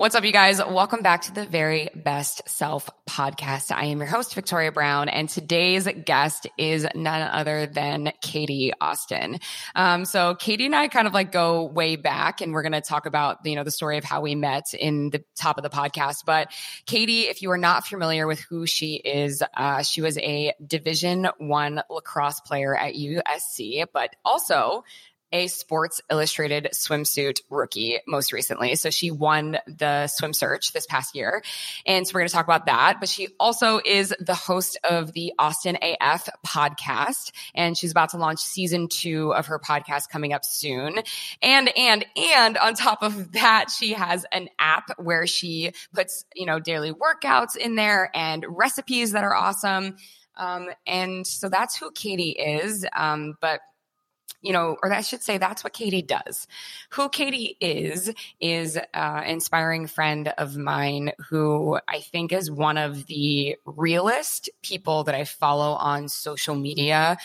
What's up, you guys? Welcome back to the Very Best Self podcast. I am your host, Victoria Brown, and today's guest is none other than Katie Austin. Um, so Katie and I kind of like go way back, and we're going to talk about you know the story of how we met in the top of the podcast. But Katie, if you are not familiar with who she is, uh, she was a Division One lacrosse player at USC, but also a Sports Illustrated swimsuit rookie most recently. So she won the swim search this past year. And so we're going to talk about that. But she also is the host of the Austin AF podcast. And she's about to launch season two of her podcast coming up soon. And, and, and on top of that, she has an app where she puts, you know, daily workouts in there and recipes that are awesome. Um, and so that's who Katie is. Um, but you know, or I should say that's what Katie does. Who Katie is, is an inspiring friend of mine who I think is one of the realest people that I follow on social media,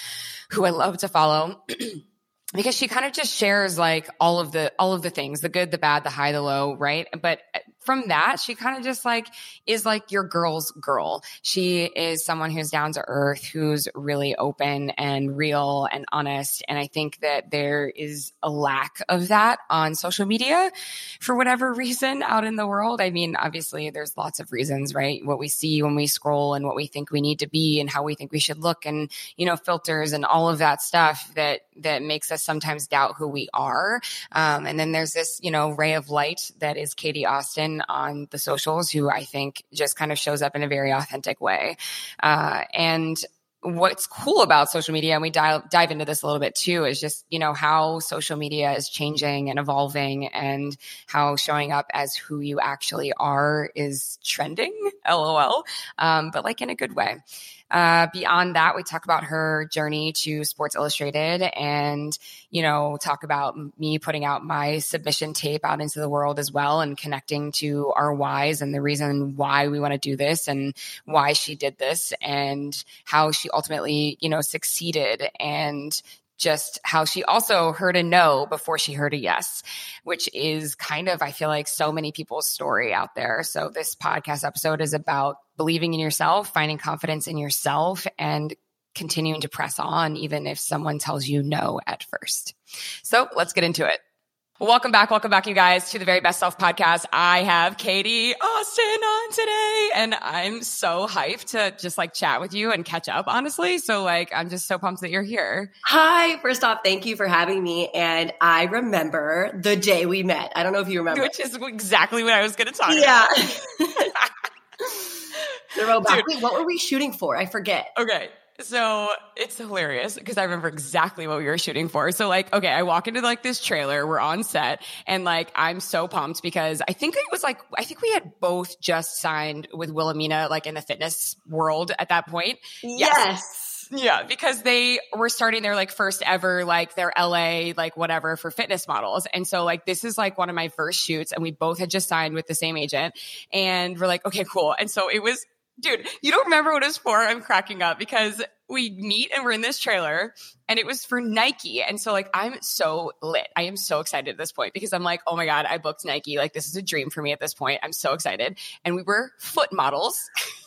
who I love to follow. because she kind of just shares like all of the all of the things the good the bad the high the low right but uh, from that, she kind of just like is like your girl's girl. She is someone who's down to earth, who's really open and real and honest. And I think that there is a lack of that on social media for whatever reason out in the world. I mean, obviously, there's lots of reasons, right? What we see when we scroll and what we think we need to be and how we think we should look and, you know, filters and all of that stuff that, that makes us sometimes doubt who we are. Um, and then there's this, you know, ray of light that is Katie Austin on the socials who I think just kind of shows up in a very authentic way. Uh, and what's cool about social media, and we dive, dive into this a little bit too, is just, you know, how social media is changing and evolving and how showing up as who you actually are is trending, lol, um, but like in a good way. Uh, beyond that, we talk about her journey to Sports Illustrated and, you know, talk about me putting out my submission tape out into the world as well and connecting to our whys and the reason why we want to do this and why she did this and how she ultimately, you know, succeeded and just how she also heard a no before she heard a yes, which is kind of, I feel like, so many people's story out there. So, this podcast episode is about believing in yourself, finding confidence in yourself, and continuing to press on, even if someone tells you no at first. So, let's get into it. Welcome back. Welcome back, you guys, to the Very Best Self podcast. I have Katie Austin on today, and I'm so hyped to just like chat with you and catch up, honestly. So, like, I'm just so pumped that you're here. Hi. First off, thank you for having me. And I remember the day we met. I don't know if you remember. Which is exactly what I was going to talk yeah. about. Yeah. Wait, what were we shooting for? I forget. Okay. So it's hilarious because I remember exactly what we were shooting for. So like, okay, I walk into like this trailer, we're on set and like, I'm so pumped because I think it was like, I think we had both just signed with Wilhelmina, like in the fitness world at that point. Yes. yes. Yeah, because they were starting their like first ever like their LA like whatever for fitness models. And so like this is like one of my first shoots and we both had just signed with the same agent and we're like, okay, cool. And so it was dude, you don't remember what it was for? I'm cracking up because we meet and we're in this trailer and it was for Nike. And so like I'm so lit. I am so excited at this point because I'm like, oh my God, I booked Nike. Like this is a dream for me at this point. I'm so excited. And we were foot models.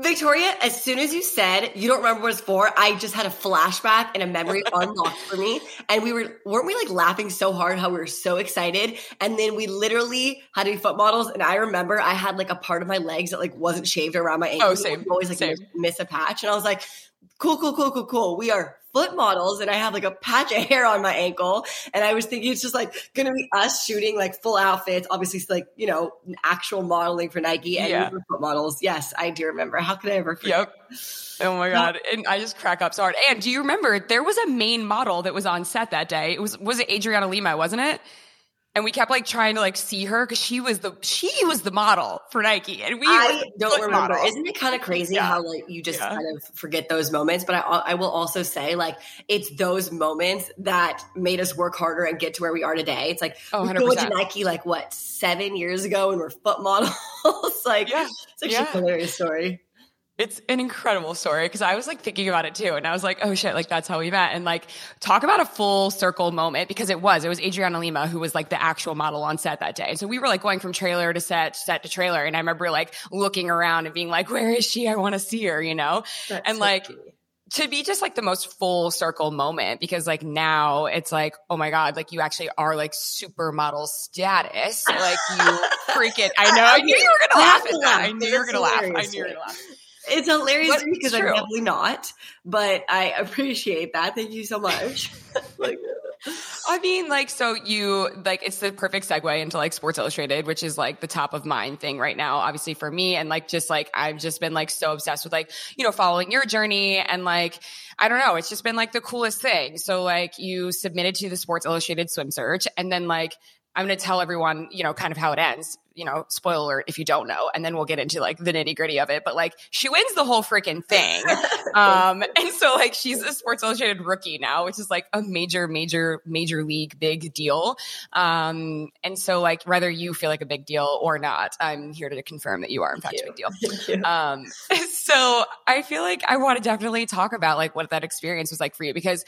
Victoria, as soon as you said you don't remember what it's for, I just had a flashback and a memory unlocked for me. And we were weren't we like laughing so hard how we were so excited? And then we literally had to be foot models. And I remember I had like a part of my legs that like wasn't shaved around my ankle. Oh, same. Always like same. Miss a patch. And I was like, cool, cool, cool, cool, cool. We are foot models and I have like a patch of hair on my ankle. And I was thinking it's just like gonna be us shooting like full outfits, obviously it's like, you know, actual modeling for Nike and yeah. foot models. Yes, I do remember. How could I ever forget? Yep. Oh my God. And I just crack up so hard. And do you remember there was a main model that was on set that day? It was was it Adriana Lima, wasn't it? And we kept like trying to like see her because she was the she was the model for Nike, and we I don't remember. Isn't it kind of crazy yeah. how like you just yeah. kind of forget those moments? But I, I will also say like it's those moments that made us work harder and get to where we are today. It's like oh, we went to Nike like what seven years ago and we're foot models. like yeah. it's actually yeah. a hilarious story. It's an incredible story because I was like thinking about it too. And I was like, oh shit, like that's how we met. And like talk about a full circle moment because it was, it was Adriana Lima who was like the actual model on set that day. And so we were like going from trailer to set, set to trailer. And I remember like looking around and being like, where is she? I want to see her, you know? That's and so like, to be just like the most full circle moment because like now it's like oh my god like you actually are like supermodel status like you freaking I know I knew you were gonna laugh at that I knew you were gonna laugh I knew you were gonna laugh it's hilarious because I'm definitely not, but I appreciate that. Thank you so much. like, I mean, like, so you like it's the perfect segue into like Sports Illustrated, which is like the top of mind thing right now, obviously for me. And like, just like I've just been like so obsessed with like, you know, following your journey and like, I don't know, it's just been like the coolest thing. So like you submitted to the Sports Illustrated swim search and then like I'm going to tell everyone, you know, kind of how it ends you know, spoiler if you don't know, and then we'll get into like the nitty gritty of it. But like she wins the whole freaking thing. um, and so like she's a Sports Illustrated rookie now, which is like a major, major, major league big deal. Um, and so like whether you feel like a big deal or not, I'm here to confirm that you are in fact a big deal. Um, so I feel like I want to definitely talk about like what that experience was like for you because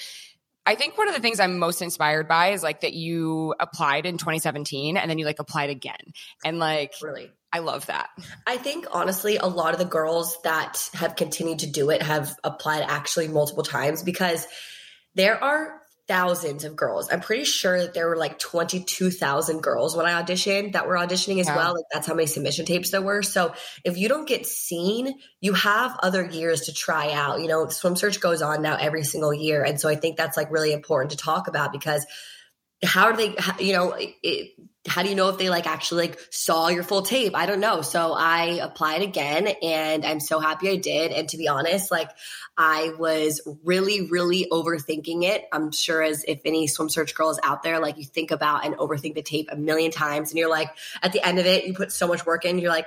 I think one of the things I'm most inspired by is like that you applied in 2017 and then you like applied again. And like, really, I love that. I think honestly, a lot of the girls that have continued to do it have applied actually multiple times because there are thousands of girls. I'm pretty sure that there were like 22,000 girls when I auditioned that were auditioning as yeah. well. Like that's how many submission tapes there were. So if you don't get seen, you have other years to try out. You know, swim search goes on now every single year. And so I think that's like really important to talk about because how do they, you know, it, how do you know if they like actually like saw your full tape? I don't know. So I applied again and I'm so happy I did. And to be honest, like I was really, really overthinking it. I'm sure as if any swim search girls out there, like you think about and overthink the tape a million times and you're like, at the end of it, you put so much work in, you're like,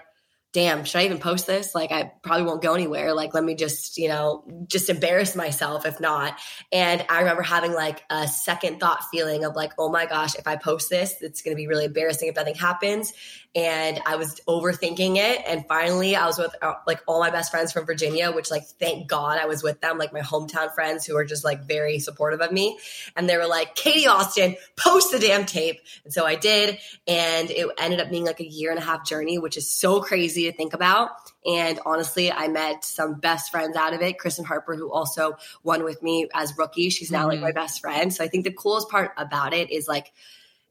damn, should I even post this? Like, I probably won't go anywhere. Like, let me just, you know, just embarrass myself if not. And I remember having like a second thought feeling of like, oh my gosh, if I post this, it's going to be really embarrassing if nothing happens and I was overthinking it. And finally, I was with uh, like all my best friends from Virginia, which like thank God I was with them, like my hometown friends who are just like very supportive of me. And they were like, Katie Austin, post the damn tape. And so I did, and it ended up being like a year and a half journey, which is so crazy to think about. And honestly, I met some best friends out of it. Christen Harper, who also won with me as rookie, she's now mm-hmm. like my best friend. So I think the coolest part about it is like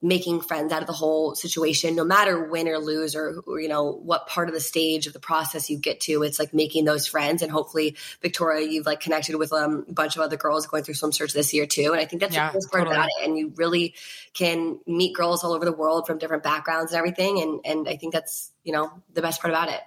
making friends out of the whole situation no matter win or lose or, or, you know what part of the stage of the process you get to it's like making those friends. And hopefully victoria you've like connected with um, a bunch of other girls going through swim search this year too. And i think that's yeah, the coolest part totally. about it. And you really can meet girls all over the world from different backgrounds and everything. And and i think that's you know the best part about it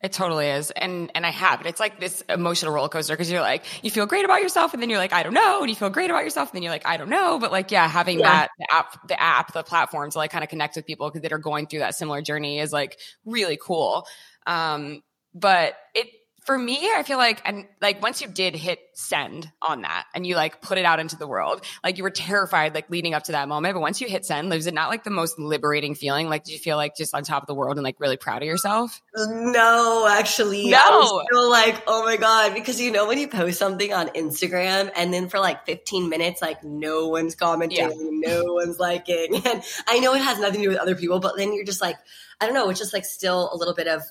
it totally is. And and I have it. It's like this emotional roller coaster because you're like, you feel great about yourself and then you're like, I don't know. And you feel great about yourself and then you're like, I don't know. But like, yeah, having yeah. that the app, the app, the platform to like kind of connect with people because that are going through that similar journey is like really cool. Um, but it for me, I feel like, and like once you did hit send on that and you like put it out into the world, like you were terrified, like leading up to that moment. But once you hit send, was it not like the most liberating feeling? Like, did you feel like just on top of the world and like really proud of yourself? No, actually. No. I was still like, oh my God. Because you know, when you post something on Instagram and then for like 15 minutes, like no one's commenting, yeah. no one's liking. And I know it has nothing to do with other people, but then you're just like, I don't know, it's just like still a little bit of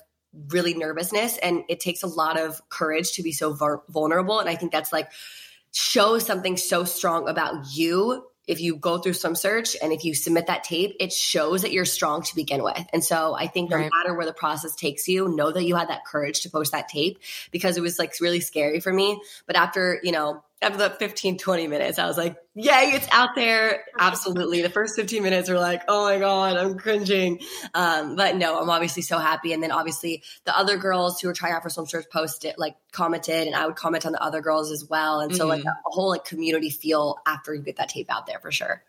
really nervousness and it takes a lot of courage to be so vulnerable and i think that's like shows something so strong about you if you go through swim search and if you submit that tape, it shows that you're strong to begin with. And so I think no right. matter where the process takes you, know that you had that courage to post that tape because it was like really scary for me. But after, you know, after the 15, 20 minutes, I was like, yay, it's out there. Absolutely. The first 15 minutes were like, oh my God, I'm cringing. Um, but no, I'm obviously so happy. And then obviously the other girls who were trying out for swim search posted, like commented, and I would comment on the other girls as well. And so mm-hmm. like a whole like community feel after you get that tape out there for sure.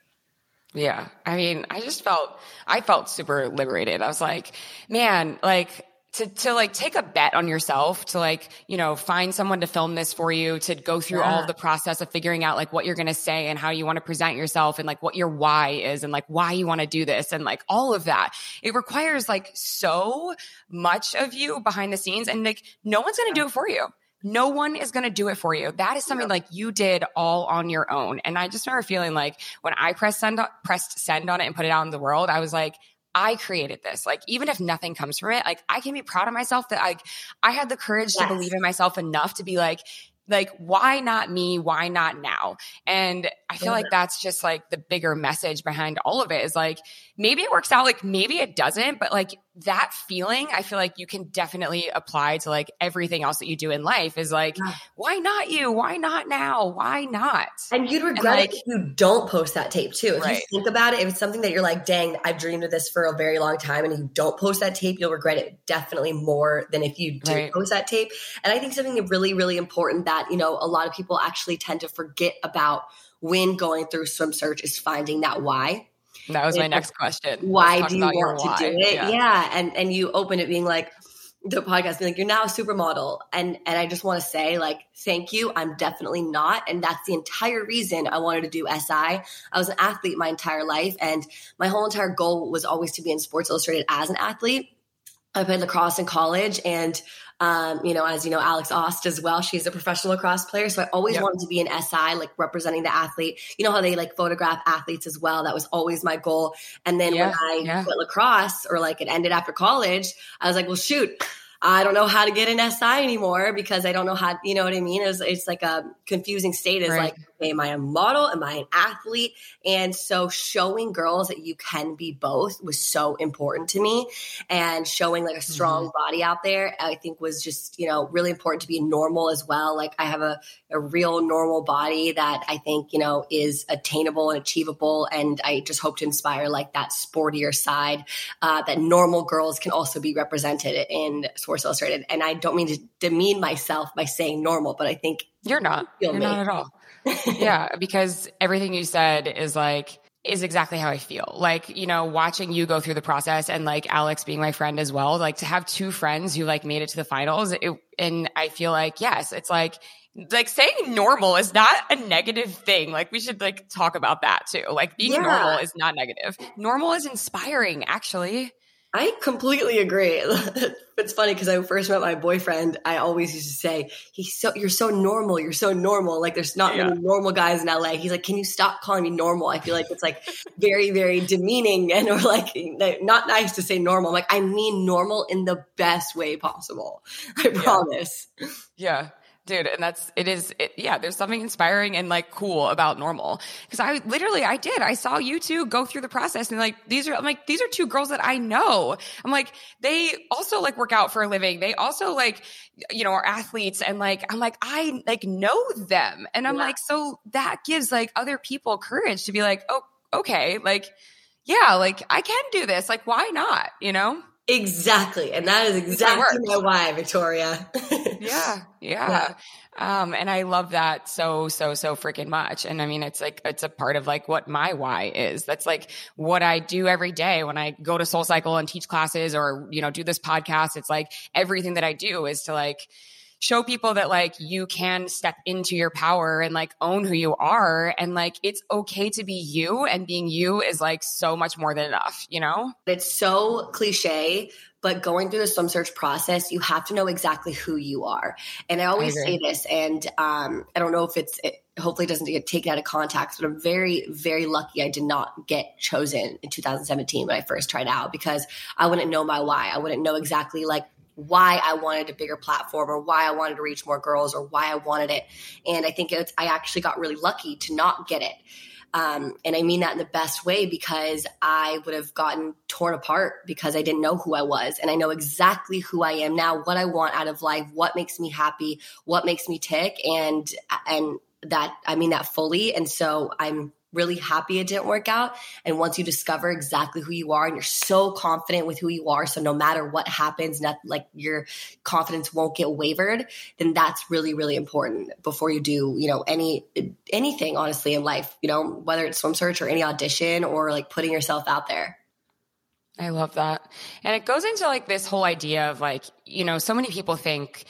Yeah. I mean, I just felt, I felt super liberated. I was like, man, like, to, to like take a bet on yourself to like, you know, find someone to film this for you, to go through yeah. all of the process of figuring out like what you're going to say and how you want to present yourself and like what your why is and like why you want to do this and like all of that. It requires like so much of you behind the scenes and like no one's going to do it for you. No one is going to do it for you. That is something like you did all on your own. And I just remember feeling like when I pressed send, pressed send on it and put it out in the world, I was like, I created this. Like, even if nothing comes from it, like I can be proud of myself that like I had the courage yes. to believe in myself enough to be like, like why not me why not now and i feel like mm-hmm. that's just like the bigger message behind all of it is like maybe it works out like maybe it doesn't but like that feeling i feel like you can definitely apply to like everything else that you do in life is like yeah. why not you why not now why not and you'd regret and like, it if you don't post that tape too if right. you think about it if it's something that you're like dang i've dreamed of this for a very long time and you don't post that tape you'll regret it definitely more than if you do right. post that tape and i think something really really important that you know a lot of people actually tend to forget about when going through swim search is finding that why that was my next question. Why do you want to do it? Yeah. yeah. And and you open it being like the podcast being like, you're now a supermodel. And and I just want to say, like, thank you. I'm definitely not. And that's the entire reason I wanted to do SI. I was an athlete my entire life. And my whole entire goal was always to be in Sports Illustrated as an athlete. I played lacrosse in college and um, you know, as you know, Alex Aust as well. She's a professional lacrosse player. So I always yep. wanted to be an SI, like representing the athlete. You know how they like photograph athletes as well. That was always my goal. And then yeah, when I yeah. quit lacrosse or like it ended after college, I was like, well, shoot, I don't know how to get an SI anymore because I don't know how, you know what I mean? It was, it's like a confusing state is right. like, am I a model? Am I an athlete? And so showing girls that you can be both was so important to me. And showing like a strong mm-hmm. body out there, I think was just, you know, really important to be normal as well. Like I have a, a real normal body that I think, you know, is attainable and achievable. And I just hope to inspire like that sportier side uh, that normal girls can also be represented in Sports Illustrated. And I don't mean to demean myself by saying normal, but I think you're not. You're me. not at all. Yeah, because everything you said is like is exactly how I feel. Like, you know, watching you go through the process and like Alex being my friend as well, like to have two friends who like made it to the finals. It, and I feel like, yes, it's like, like saying normal is not a negative thing. Like we should like talk about that too. Like being yeah. normal is not negative. Normal is inspiring, actually. I completely agree. it's funny because I first met my boyfriend. I always used to say, "He's so you're so normal. You're so normal. Like there's not yeah. many normal guys in LA." He's like, "Can you stop calling me normal?" I feel like it's like very, very demeaning and or like not nice to say normal. I'm like I mean normal in the best way possible. I promise. Yeah dude and that's it is it, yeah there's something inspiring and like cool about normal. Because i literally i did. I saw you two go through the process and like these are i'm like these are two girls that i know. I'm like they also like work out for a living. They also like you know are athletes and like i'm like i like know them. And i'm yeah. like so that gives like other people courage to be like oh okay like yeah like i can do this. Like why not? You know Exactly. And that is exactly my why, Victoria. yeah, yeah. Yeah. Um, and I love that so, so, so freaking much. And I mean, it's like, it's a part of like what my why is. That's like what I do every day when I go to Soul Cycle and teach classes or, you know, do this podcast. It's like everything that I do is to like, show people that like you can step into your power and like own who you are and like it's okay to be you and being you is like so much more than enough, you know? It's so cliche, but going through the swim search process, you have to know exactly who you are. And I always I say this, and um, I don't know if it's, it hopefully doesn't get taken out of context, but I'm very, very lucky I did not get chosen in 2017 when I first tried out because I wouldn't know my why. I wouldn't know exactly like why I wanted a bigger platform or why I wanted to reach more girls or why I wanted it. And I think it's, I actually got really lucky to not get it. Um, and I mean that in the best way because I would have gotten torn apart because I didn't know who I was. And I know exactly who I am now, what I want out of life, what makes me happy, what makes me tick. And, and that, I mean that fully. And so I'm really happy it didn't work out. And once you discover exactly who you are and you're so confident with who you are, so no matter what happens, not like your confidence won't get wavered, then that's really, really important before you do, you know, any anything honestly in life, you know, whether it's swim search or any audition or like putting yourself out there. I love that. And it goes into like this whole idea of like, you know, so many people think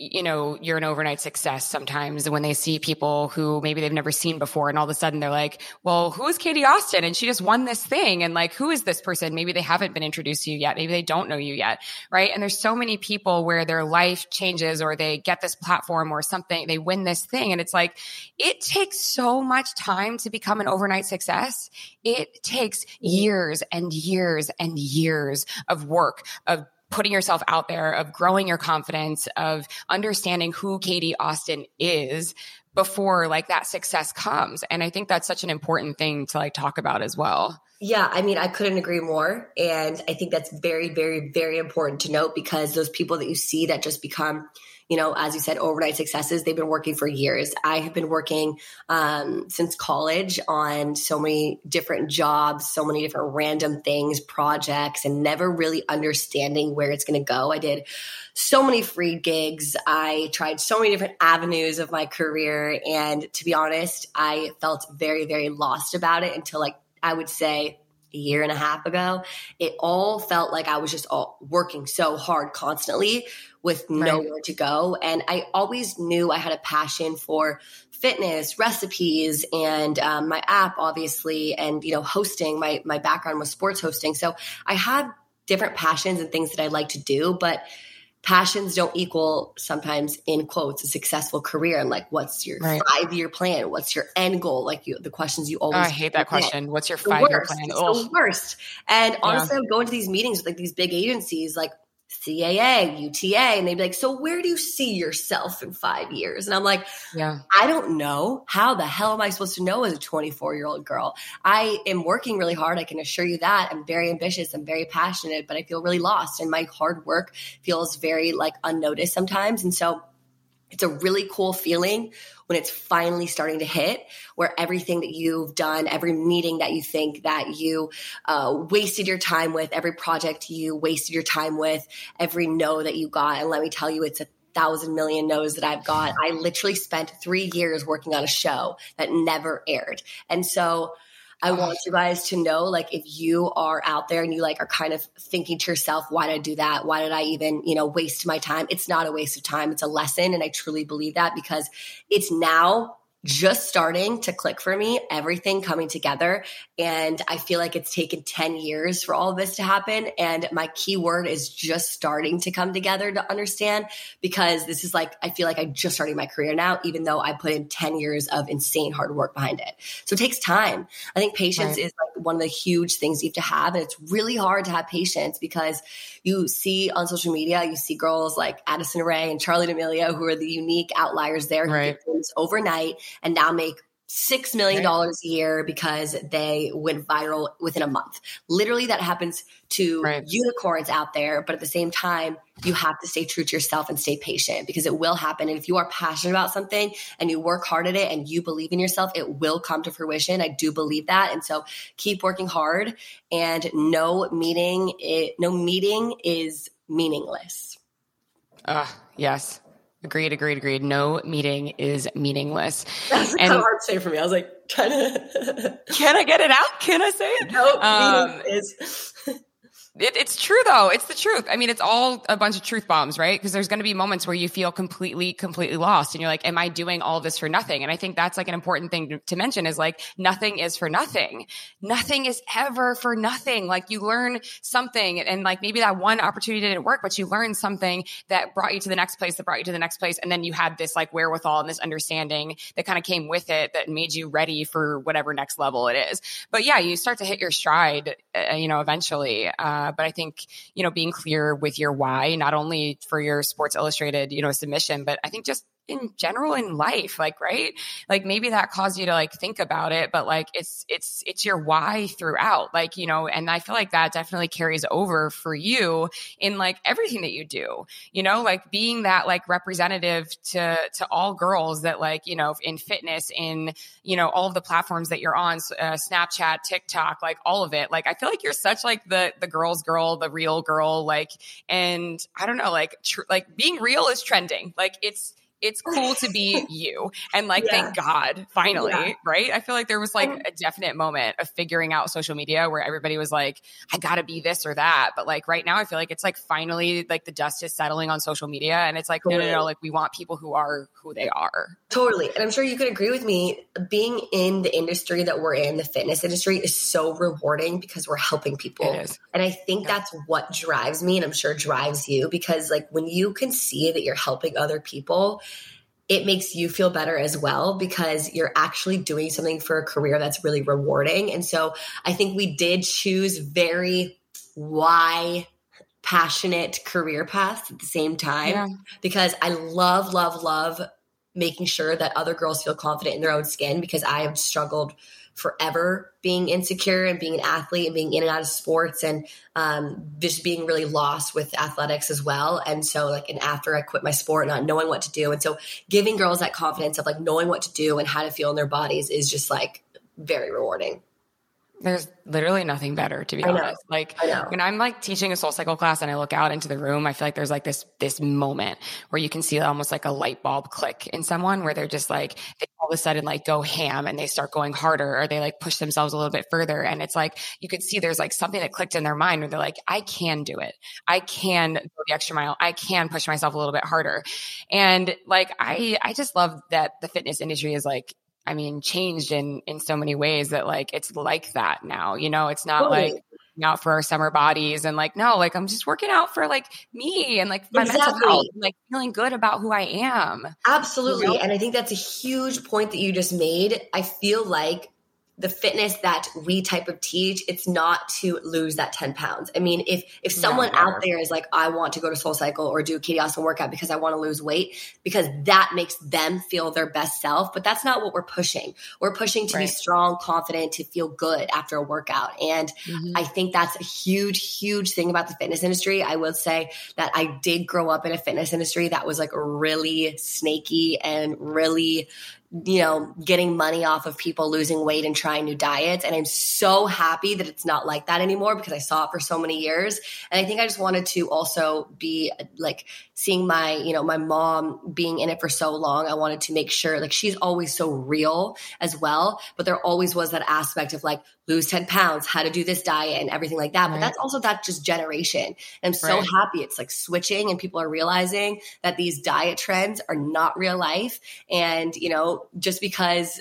you know, you're an overnight success sometimes when they see people who maybe they've never seen before. And all of a sudden they're like, well, who is Katie Austin? And she just won this thing. And like, who is this person? Maybe they haven't been introduced to you yet. Maybe they don't know you yet. Right. And there's so many people where their life changes or they get this platform or something, they win this thing. And it's like, it takes so much time to become an overnight success. It takes years and years and years of work, of putting yourself out there, of growing your confidence, of understanding who Katie Austin is before like that success comes. And I think that's such an important thing to like talk about as well. Yeah, I mean, I couldn't agree more. And I think that's very, very, very important to note because those people that you see that just become you know, as you said, overnight successes. They've been working for years. I have been working um, since college on so many different jobs, so many different random things, projects, and never really understanding where it's going to go. I did so many free gigs. I tried so many different avenues of my career. And to be honest, I felt very, very lost about it until like I would say a year and a half ago, it all felt like I was just all working so hard constantly with right. nowhere to go. And I always knew I had a passion for fitness, recipes, and um, my app, obviously, and you know, hosting. My my background was sports hosting, so I had different passions and things that I like to do, but passions don't equal sometimes in quotes a successful career and like what's your right. five year plan what's your end goal like you the questions you always oh, i hate that question what's your five year plan it's the worst and honestly yeah. i go into these meetings with like these big agencies like CAA, UTA, and they'd be like, So where do you see yourself in five years? And I'm like, Yeah, I don't know. How the hell am I supposed to know as a 24 year old girl? I am working really hard. I can assure you that. I'm very ambitious. I'm very passionate, but I feel really lost. And my hard work feels very like unnoticed sometimes. And so it's a really cool feeling when it's finally starting to hit, where everything that you've done, every meeting that you think that you uh, wasted your time with, every project you wasted your time with, every no that you got. And let me tell you, it's a thousand million no's that I've got. I literally spent three years working on a show that never aired. And so, I want you guys to know, like, if you are out there and you like are kind of thinking to yourself, why did I do that? Why did I even, you know, waste my time? It's not a waste of time. It's a lesson. And I truly believe that because it's now just starting to click for me, everything coming together. And I feel like it's taken 10 years for all of this to happen. And my key word is just starting to come together to understand because this is like, I feel like I'm just started my career now, even though I put in 10 years of insane hard work behind it. So it takes time. I think patience right. is like one of the huge things you have to have. And it's really hard to have patience because you see on social media, you see girls like Addison Rae and Charli D'Amelio who are the unique outliers there who right. get things overnight and now make six million dollars right. a year because they went viral within a month. Literally, that happens to right. unicorns out there. But at the same time, you have to stay true to yourself and stay patient because it will happen. And if you are passionate about something and you work hard at it and you believe in yourself, it will come to fruition. I do believe that. And so keep working hard and no meeting, it, no meeting is meaningless. Ah, uh, yes. Agreed, agreed, agreed. No meeting is meaningless. That's and, kind of hard to say for me. I was like, trying to. can I get it out? Can I say it? No, um, is. It, it's true though. It's the truth. I mean, it's all a bunch of truth bombs, right? Because there's going to be moments where you feel completely, completely lost and you're like, am I doing all this for nothing? And I think that's like an important thing to, mention is like, nothing is for nothing. Nothing is ever for nothing. Like you learn something and like maybe that one opportunity didn't work, but you learned something that brought you to the next place, that brought you to the next place. And then you had this like wherewithal and this understanding that kind of came with it that made you ready for whatever next level it is. But yeah, you start to hit your stride, uh, you know, eventually. Uh, but I think, you know, being clear with your why, not only for your Sports Illustrated, you know, submission, but I think just in general in life, like, right? Like maybe that caused you to like think about it, but like it's, it's, it's your why throughout. Like, you know, and I feel like that definitely carries over for you in like everything that you do, you know, like being that like representative to, to all girls that like, you know, in fitness, in, you know, all of the platforms that you're on, uh, Snapchat, TikTok, like all of it. Like, I feel like you're such like the, the girl's girl, the real girl, like, and I don't know, like, tr- like being real is trending. Like it's, it's cool to be you. And like, yeah. thank God, finally, yeah. right? I feel like there was like a definite moment of figuring out social media where everybody was like, I gotta be this or that. But like right now, I feel like it's like finally like the dust is settling on social media. And it's like, totally. no, no, no, like we want people who are who they are. Totally. And I'm sure you could agree with me. Being in the industry that we're in, the fitness industry, is so rewarding because we're helping people. And I think yeah. that's what drives me. And I'm sure drives you because like when you can see that you're helping other people, it makes you feel better as well because you're actually doing something for a career that's really rewarding. And so I think we did choose very why passionate career paths at the same time yeah. because I love, love, love making sure that other girls feel confident in their own skin because I have struggled forever being insecure and being an athlete and being in and out of sports and um, just being really lost with athletics as well. And so, like, and after I quit my sport, not knowing what to do. And so, giving girls that confidence of like knowing what to do and how to feel in their bodies is just like very rewarding. There's literally nothing better to be honest. Like when I'm like teaching a soul cycle class and I look out into the room, I feel like there's like this this moment where you can see almost like a light bulb click in someone where they're just like they all of a sudden like go ham and they start going harder or they like push themselves a little bit further and it's like you could see there's like something that clicked in their mind where they're like I can do it. I can go the extra mile. I can push myself a little bit harder. And like I I just love that the fitness industry is like I mean, changed in in so many ways that like it's like that now. You know, it's not totally. like out for our summer bodies and like no, like I'm just working out for like me and like my exactly. mental health, like feeling good about who I am. Absolutely, you know? and I think that's a huge point that you just made. I feel like the fitness that we type of teach, it's not to lose that 10 pounds. I mean, if if someone out there is like, I want to go to Soul Cycle or do a Katie Austin workout because I want to lose weight, because that makes them feel their best self. But that's not what we're pushing. We're pushing to right. be strong, confident, to feel good after a workout. And mm-hmm. I think that's a huge, huge thing about the fitness industry. I will say that I did grow up in a fitness industry that was like really snaky and really you know, getting money off of people losing weight and trying new diets. And I'm so happy that it's not like that anymore because I saw it for so many years. And I think I just wanted to also be like seeing my, you know, my mom being in it for so long. I wanted to make sure like she's always so real as well. But there always was that aspect of like, lose 10 pounds, how to do this diet and everything like that. Right. But that's also that just generation. And I'm so right. happy it's like switching and people are realizing that these diet trends are not real life. And, you know, just because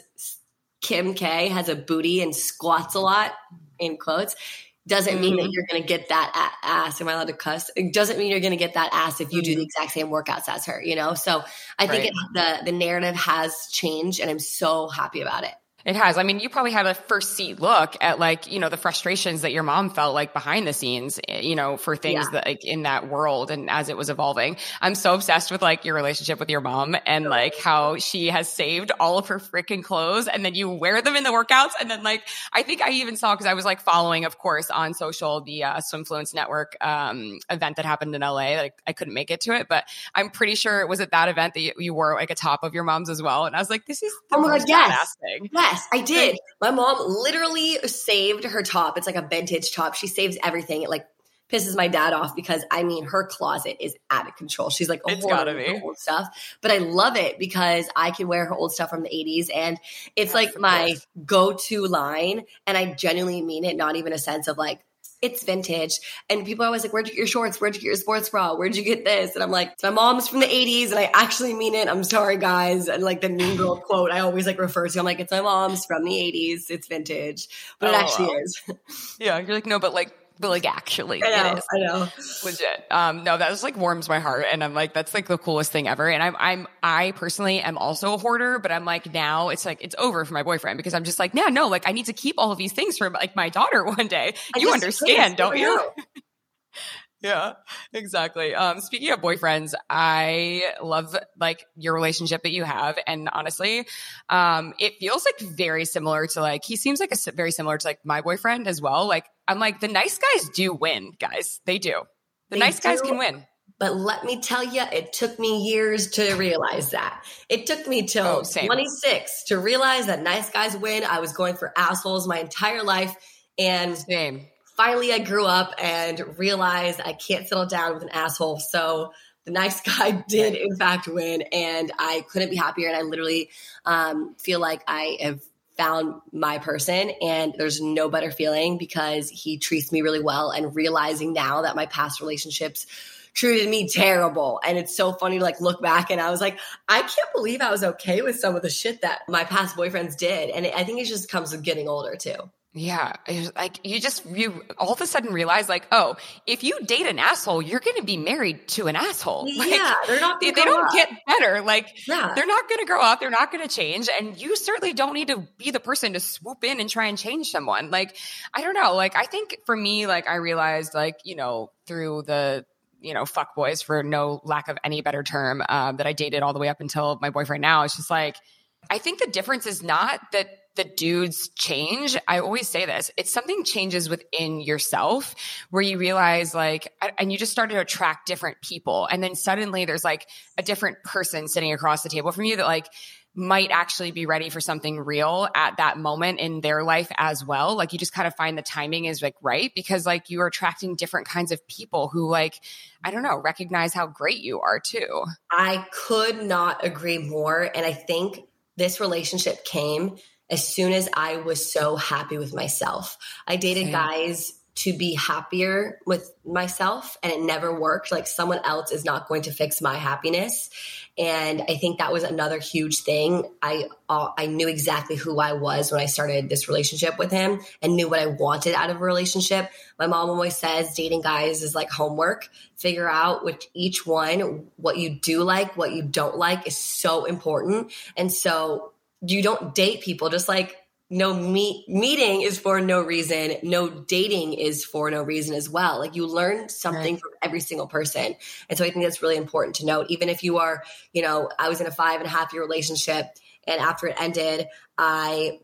Kim K has a booty and squats a lot in quotes doesn't mean mm-hmm. that you're going to get that ass. Am I allowed to cuss? It doesn't mean you're going to get that ass if you do the mm-hmm. exact same workouts as her, you know? So I think right. it, the, the narrative has changed and I'm so happy about it. It has. I mean, you probably had a first seat look at like, you know, the frustrations that your mom felt like behind the scenes, eh, you know, for things yeah. that like in that world and as it was evolving. I'm so obsessed with like your relationship with your mom and like how she has saved all of her freaking clothes and then you wear them in the workouts. And then like, I think I even saw, cause I was like following, of course, on social, the uh, Swimfluence Network um, event that happened in LA. Like I couldn't make it to it, but I'm pretty sure it was at that event that you, you wore like a top of your mom's as well. And I was like, this is the oh most God, yes. thing. Yes. Yes, I did. My mom literally saved her top. It's like a vintage top. She saves everything. It like pisses my dad off because I mean her closet is out of control. She's like, oh, it's gotta be old stuff, but I love it because I can wear her old stuff from the '80s, and it's like my go-to line, and I genuinely mean it. Not even a sense of like it's vintage. And people are always like, where'd you get your shorts? Where'd you get your sports bra? Where'd you get this? And I'm like, my mom's from the 80s and I actually mean it. I'm sorry, guys. And like the mean girl quote, I always like refer to, I'm like, it's my mom's from the 80s. It's vintage, but oh, it actually wow. is. Yeah. You're like, no, but like but like actually I know, it is I know. legit. Um no that just like warms my heart and i'm like that's like the coolest thing ever and i'm i'm i personally am also a hoarder but i'm like now it's like it's over for my boyfriend because i'm just like yeah no like i need to keep all of these things for like my daughter one day. I you understand don't you yeah, exactly. Um, speaking of boyfriends, I love like your relationship that you have, and honestly, um, it feels like very similar to like he seems like a very similar to like my boyfriend as well. Like I'm like the nice guys do win, guys. They do. The they nice do. guys can win. But let me tell you, it took me years to realize that. It took me till oh, 26 to realize that nice guys win. I was going for assholes my entire life. And same finally I grew up and realized I can't settle down with an asshole. So the nice guy did in fact win and I couldn't be happier. And I literally um, feel like I have found my person and there's no better feeling because he treats me really well and realizing now that my past relationships treated me terrible and it's so funny to like look back and i was like i can't believe i was okay with some of the shit that my past boyfriends did and i think it just comes with getting older too yeah, like you just you all of a sudden realize like, oh, if you date an asshole, you're going to be married to an asshole. Like, yeah, they're not. They, they don't up. get better. Like, yeah. they're not going to grow up. They're not going to change, and you certainly don't need to be the person to swoop in and try and change someone. Like, I don't know. Like, I think for me, like, I realized, like, you know, through the you know, fuck boys for no lack of any better term, um, that I dated all the way up until my boyfriend now. It's just like, I think the difference is not that the dudes change, I always say this, it's something changes within yourself where you realize like, and you just start to attract different people. And then suddenly there's like a different person sitting across the table from you that like, might actually be ready for something real at that moment in their life as well. Like you just kind of find the timing is like right because like you are attracting different kinds of people who like, I don't know, recognize how great you are too. I could not agree more. And I think this relationship came as soon as I was so happy with myself. I dated Same. guys to be happier with myself and it never worked. Like someone else is not going to fix my happiness. And I think that was another huge thing. I uh, I knew exactly who I was when I started this relationship with him and knew what I wanted out of a relationship. My mom always says dating guys is like homework. Figure out which each one, what you do like, what you don't like is so important. And so you don't date people. Just like no meet meeting is for no reason. No dating is for no reason as well. Like you learn something right. from every single person. And so i think that's really important to note. Even if you are you know i was in a five and a half year relationship and after it ended i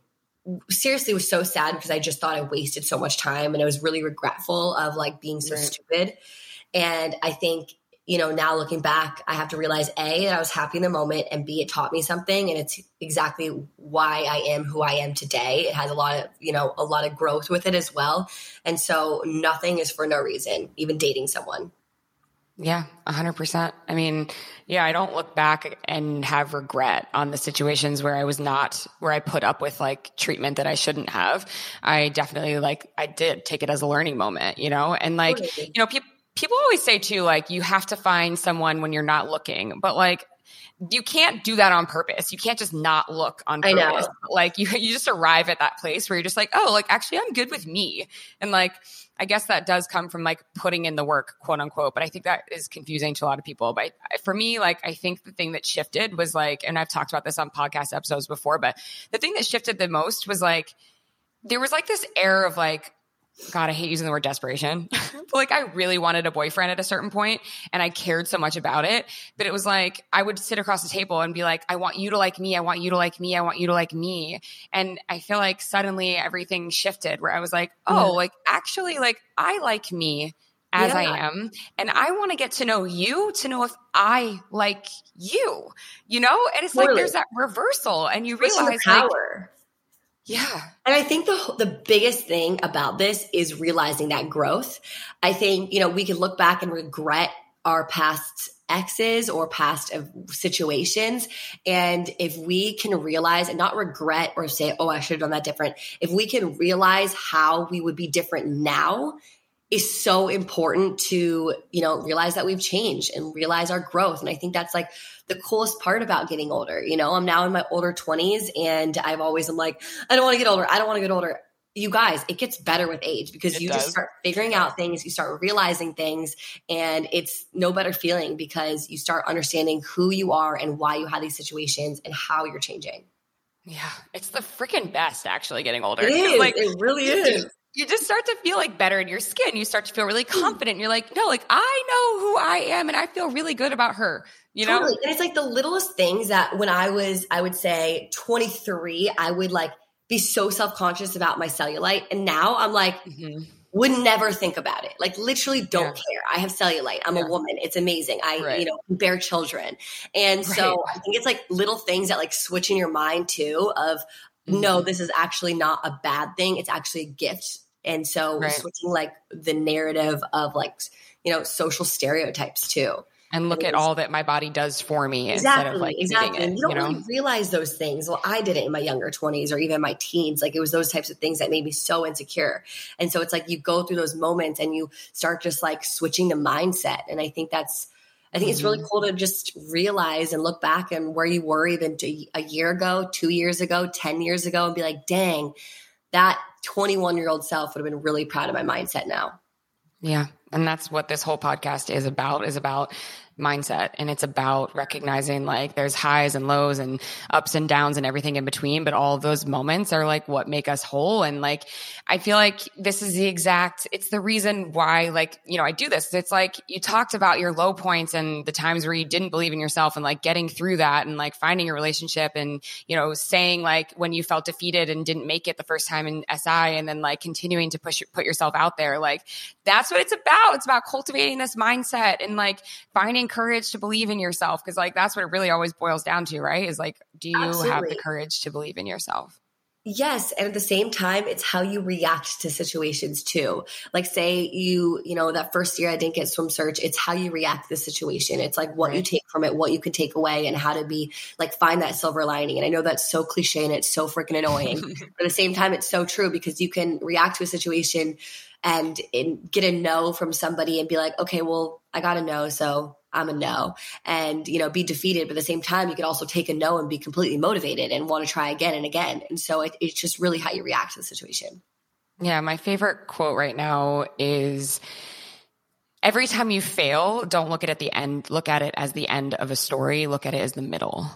seriously was so sad because i just thought i wasted so much time and i was really regretful of like being so right. stupid. And i think you know, now looking back, I have to realize A, that I was happy in the moment, and B, it taught me something. And it's exactly why I am who I am today. It has a lot of, you know, a lot of growth with it as well. And so nothing is for no reason, even dating someone. Yeah, 100%. I mean, yeah, I don't look back and have regret on the situations where I was not, where I put up with like treatment that I shouldn't have. I definitely like, I did take it as a learning moment, you know, and like, you know, people, people always say too, like, you have to find someone when you're not looking, but like, you can't do that on purpose. You can't just not look on purpose. Like you, you just arrive at that place where you're just like, oh, like actually, I'm good with me. And like, I guess that does come from like putting in the work, quote unquote. But I think that is confusing to a lot of people. But for me, like, I think the thing that shifted was like, and I've talked about this on podcast episodes before, but the thing that shifted the most was like, there was like this air of like, God, I hate using the word desperation. but mm-hmm. like I really wanted a boyfriend at a certain point and I cared so much about it. But it was like I would sit across the table and be like, I want you to like me. I want you to like me. I want you to like me. And I feel like suddenly everything shifted where I was like, oh, yeah. like actually, like I like me as yeah. I am. And I want to get to know you to know if I like you, you know? And it's totally. like there's that reversal and you realize power. Like, yeah. And I think the the biggest thing about this is realizing that growth. I think, you know, we can look back and regret our past exes or past situations. And if we can realize and not regret or say, oh, I should have done that different, if we can realize how we would be different now, is so important to, you know, realize that we've changed and realize our growth. And I think that's like the coolest part about getting older. You know, I'm now in my older 20s and I've always I'm like, I don't want to get older. I don't want to get older. You guys, it gets better with age because it you does. just start figuring out things, you start realizing things, and it's no better feeling because you start understanding who you are and why you have these situations and how you're changing. Yeah, it's the freaking best actually getting older. It is. Like, it really is you just start to feel like better in your skin. You start to feel really confident. You're like, no, like I know who I am and I feel really good about her. You know? Totally. And it's like the littlest things that when I was, I would say 23, I would like be so self-conscious about my cellulite. And now I'm like, mm-hmm. would never think about it. Like literally don't yeah. care. I have cellulite. I'm yeah. a woman. It's amazing. I, right. you know, bear children. And right. so I think it's like little things that like switch in your mind too of mm-hmm. no, this is actually not a bad thing. It's actually a gift and so right. switching like the narrative of like, you know, social stereotypes too. And look at all that my body does for me exactly, instead of like exactly. It, you don't you know? really realize those things. Well, I did it in my younger 20s or even my teens. Like it was those types of things that made me so insecure. And so it's like you go through those moments and you start just like switching the mindset. And I think that's I think it's really mm-hmm. cool to just realize and look back and where you were even a year ago, two years ago, 10 years ago, and be like, dang, that 21 year old self would have been really proud of my mindset now. Yeah. And that's what this whole podcast is about is about mindset and it's about recognizing like there's highs and lows and ups and downs and everything in between but all those moments are like what make us whole and like i feel like this is the exact it's the reason why like you know i do this. It's like you talked about your low points and the times where you didn't believe in yourself and like getting through that and like finding a relationship and you know saying like when you felt defeated and didn't make it the first time in si and then like continuing to push put yourself out there like that's what it's about. It's about cultivating this mindset and like finding courage to believe in yourself because like that's what it really always boils down to right is like do you Absolutely. have the courage to believe in yourself Yes, and at the same time, it's how you react to situations too. Like, say you, you know, that first year I didn't get swim search. It's how you react to the situation. It's like what right. you take from it, what you can take away, and how to be like find that silver lining. And I know that's so cliche and it's so freaking annoying, but at the same time, it's so true because you can react to a situation and, and get a no from somebody and be like, okay, well, I got a no, so I'm a no and, you know, be defeated. But at the same time, you could also take a no and be completely motivated and want to try again and again. And so it, it's just really how you react to the situation. Yeah. My favorite quote right now is, every time you fail, don't look at it at the end. Look at it as the end of a story. Look at it as the middle.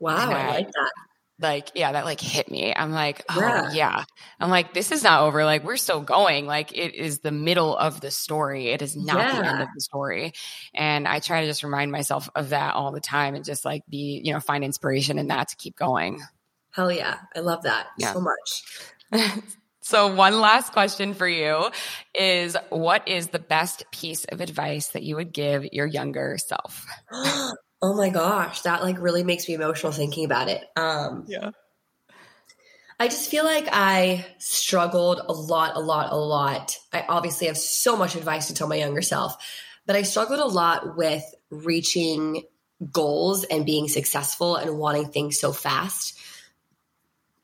Wow, I, I, like that like yeah that like hit me. I'm like oh yeah. yeah. i'm like this is not over. Like we're still going. Like it is the middle of the story. It is not yeah. the end of the story. And i try to just remind myself of that all the time and just like be you know find inspiration in that to keep going. Hell yeah. I love that yeah. so much. So one last question for you is what is the best piece of advice that you would give your younger self Oh my gosh, that like really makes me emotional thinking about it. Um, yeah. I just feel like I struggled a lot, a lot, a lot. I obviously have so much advice to tell my younger self, but I struggled a lot with reaching goals and being successful and wanting things so fast.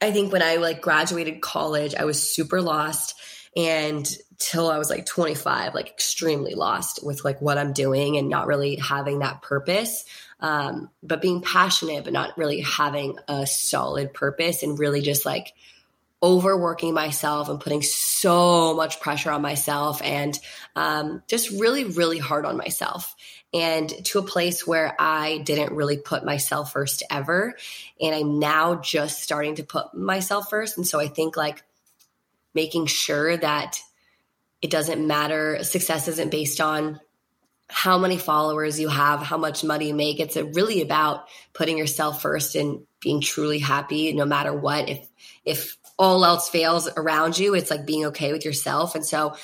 I think when I like graduated college, I was super lost and till I was like 25, like extremely lost with like what I'm doing and not really having that purpose um, but being passionate, but not really having a solid purpose and really just like overworking myself and putting so much pressure on myself and um, just really, really hard on myself. And to a place where I didn't really put myself first ever. And I'm now just starting to put myself first. And so I think like making sure that it doesn't matter, success isn't based on how many followers you have, how much money you make. It's really about putting yourself first and being truly happy no matter what. If if all else fails around you, it's like being okay with yourself. And so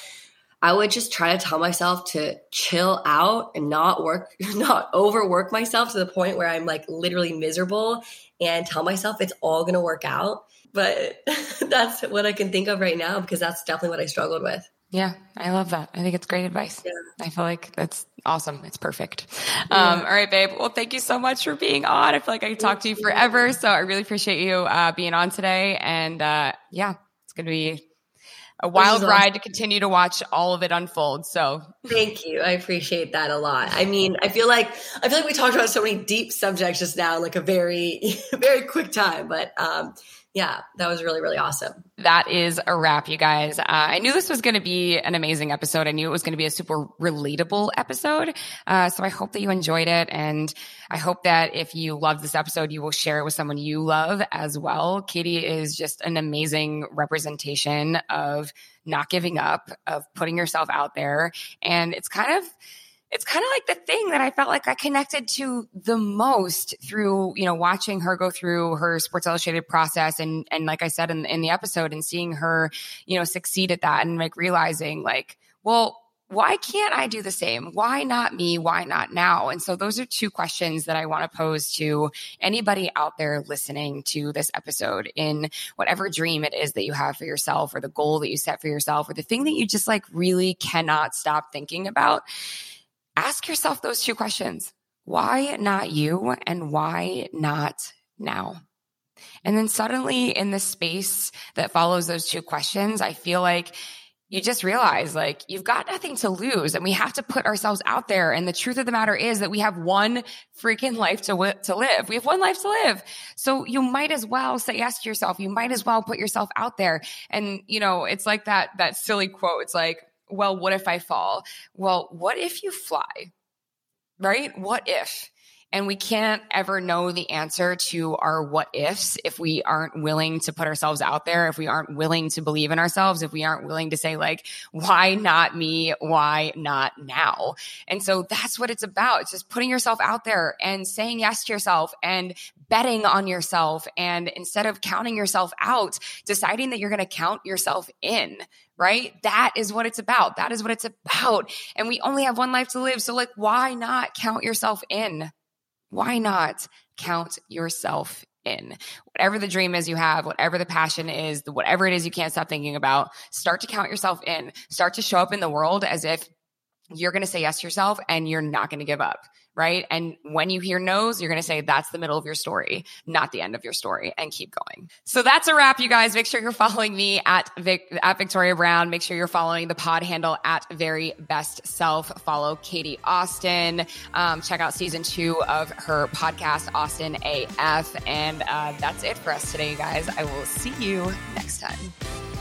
I would just try to tell myself to chill out and not work, not overwork myself to the point where I'm like literally miserable and tell myself it's all going to work out. But that's what I can think of right now because that's definitely what I struggled with. Yeah, I love that. I think it's great advice. Yeah. I feel like that's awesome. It's perfect. Yeah. Um, all right, babe. Well, thank you so much for being on. I feel like I could talk to you forever. So I really appreciate you uh, being on today. And uh, yeah, it's going to be a wild ride to continue to watch all of it unfold. So thank you. I appreciate that a lot. I mean, I feel like I feel like we talked about so many deep subjects just now like a very very quick time, but um yeah, that was really, really awesome. That is a wrap, you guys. Uh, I knew this was going to be an amazing episode. I knew it was going to be a super relatable episode. Uh, so I hope that you enjoyed it. And I hope that if you love this episode, you will share it with someone you love as well. Katie is just an amazing representation of not giving up, of putting yourself out there. And it's kind of, it's kind of like the thing that I felt like I connected to the most through, you know, watching her go through her Sports Illustrated process and and like I said in, in the episode and seeing her, you know, succeed at that and like realizing like, well, why can't I do the same? Why not me? Why not now? And so those are two questions that I want to pose to anybody out there listening to this episode in whatever dream it is that you have for yourself or the goal that you set for yourself or the thing that you just like really cannot stop thinking about ask yourself those two questions. Why not you? And why not now? And then suddenly in the space that follows those two questions, I feel like you just realize like you've got nothing to lose and we have to put ourselves out there. And the truth of the matter is that we have one freaking life to, w- to live. We have one life to live. So you might as well say yes to yourself. You might as well put yourself out there. And, you know, it's like that, that silly quote. It's like, well, what if I fall? Well, what if you fly? Right? What if? And we can't ever know the answer to our what ifs if we aren't willing to put ourselves out there, if we aren't willing to believe in ourselves, if we aren't willing to say, like, why not me? Why not now? And so that's what it's about. It's just putting yourself out there and saying yes to yourself and betting on yourself. And instead of counting yourself out, deciding that you're going to count yourself in right? That is what it's about. That is what it's about. And we only have one life to live. So, like, why not count yourself in? Why not count yourself in? Whatever the dream is you have, whatever the passion is, whatever it is you can't stop thinking about, start to count yourself in. Start to show up in the world as if you're going to say yes to yourself and you're not going to give up right? And when you hear no's, you're going to say that's the middle of your story, not the end of your story, and keep going. So that's a wrap, you guys. Make sure you're following me at Vic, at Victoria Brown. Make sure you're following the pod handle at Very Best Self. Follow Katie Austin. Um, check out season two of her podcast, Austin AF. And uh, that's it for us today, guys. I will see you next time.